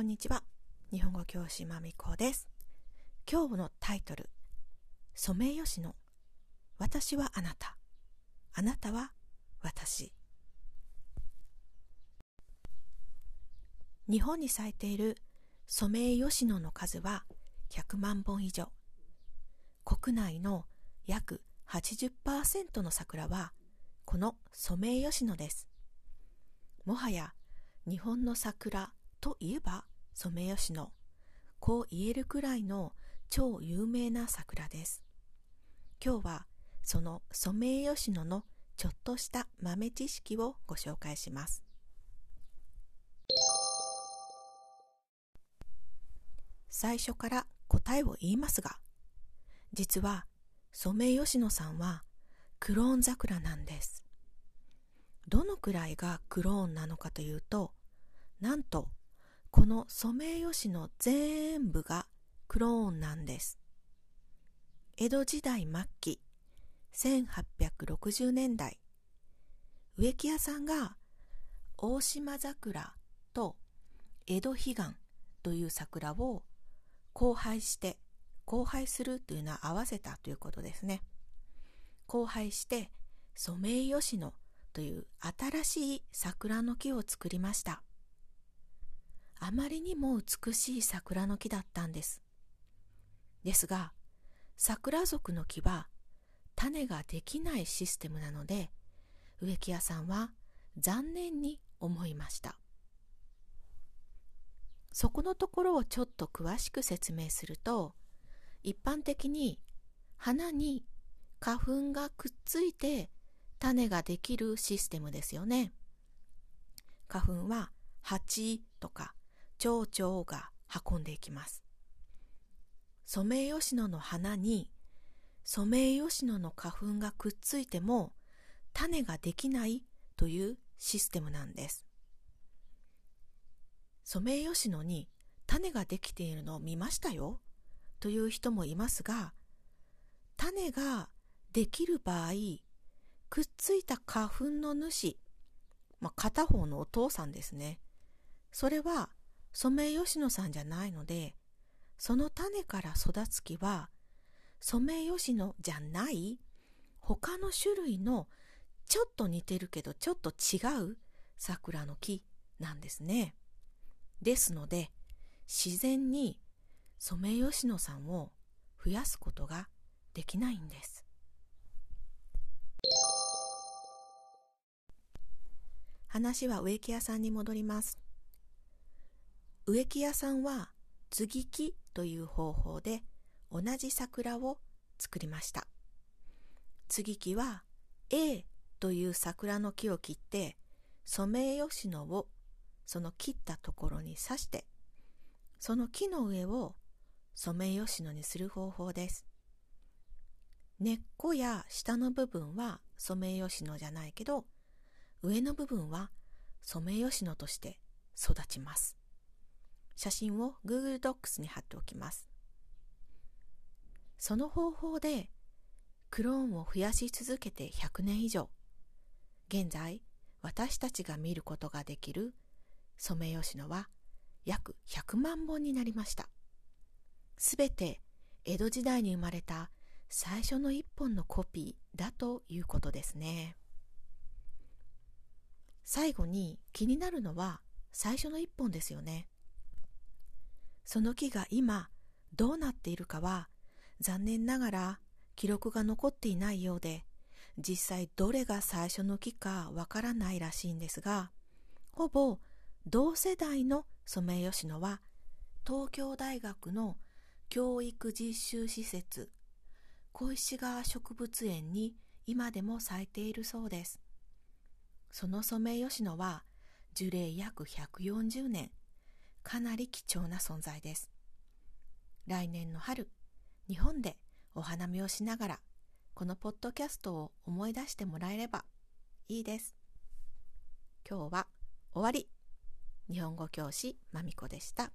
こんにちは。日本語教師まみこです。今日のタイトル、ソメイヨシノ。私はあなた。あなたは私。日本に咲いているソメイヨシノの数は100万本以上。国内の約80%の桜はこのソメイヨシノです。もはや日本の桜といえばソメイヨシノ。こう言えるくらいの超有名な桜です。今日はそのソメイヨシノのちょっとした豆知識をご紹介します。最初から答えを言いますが、実はソメイヨシノさんはクローン桜なんです。どのくらいがクローンなのかというと、なんとこのソメイヨシノ全部がクローンなんです。江戸時代末期、1860年代、植木屋さんが大島桜と江戸彼岸という桜を交配して、交配するというのは合わせたということですね。交配してソメイヨシノという新しい桜の木を作りました。あまりにも美しい桜の木だったんです。ですが、桜族の木は種ができないシステムなので、植木屋さんは残念に思いました。そこのところをちょっと詳しく説明すると、一般的に花に花粉がくっついて種ができるシステムですよね。花粉は蜂とか蝶々が運んでいきます。ソメイヨシノの花にソメイヨシノの花粉がくっついても種ができないというシステムなんです。ソメイヨシノに種ができているのを見ましたよという人もいますが、種ができる場合、くっついた花粉の主、まあ、片方のお父さんですね。それはソメイヨシノさんじゃないので、その種から育つ木は、ソメイヨシノじゃない他の種類のちょっと似てるけどちょっと違う桜の木なんですね。ですので、自然にソメイヨシノさんを増やすことができないんです。話は植木屋さんに戻ります。植木屋さんは接ぎ木という方法で同じ桜を作りました。接ぎ木は A という桜の木を切ってソメイヨシノをその切ったところに刺してその木の上をソメイヨシノにする方法です。根っこや下の部分はソメイヨシノじゃないけど上の部分はソメイヨシノとして育ちます。写真を Google Docs に貼っておきます。その方法でクローンを増やし続けて100年以上。現在、私たちが見ることができるソメイヨシノは約100万本になりました。すべて江戸時代に生まれた最初の一本のコピーだということですね。最後に気になるのは最初の一本ですよね。その木が今どうなっているかは残念ながら記録が残っていないようで実際どれが最初の木かわからないらしいんですがほぼ同世代のソメイヨシノは東京大学の教育実習施設小石川植物園に今でも咲いているそうです。そのソメイヨシノは樹齢約140年かなり貴重な存在です。来年の春、日本でお花見をしながら、このポッドキャストを思い出してもらえればいいです。今日は終わり。日本語教師まみこでした。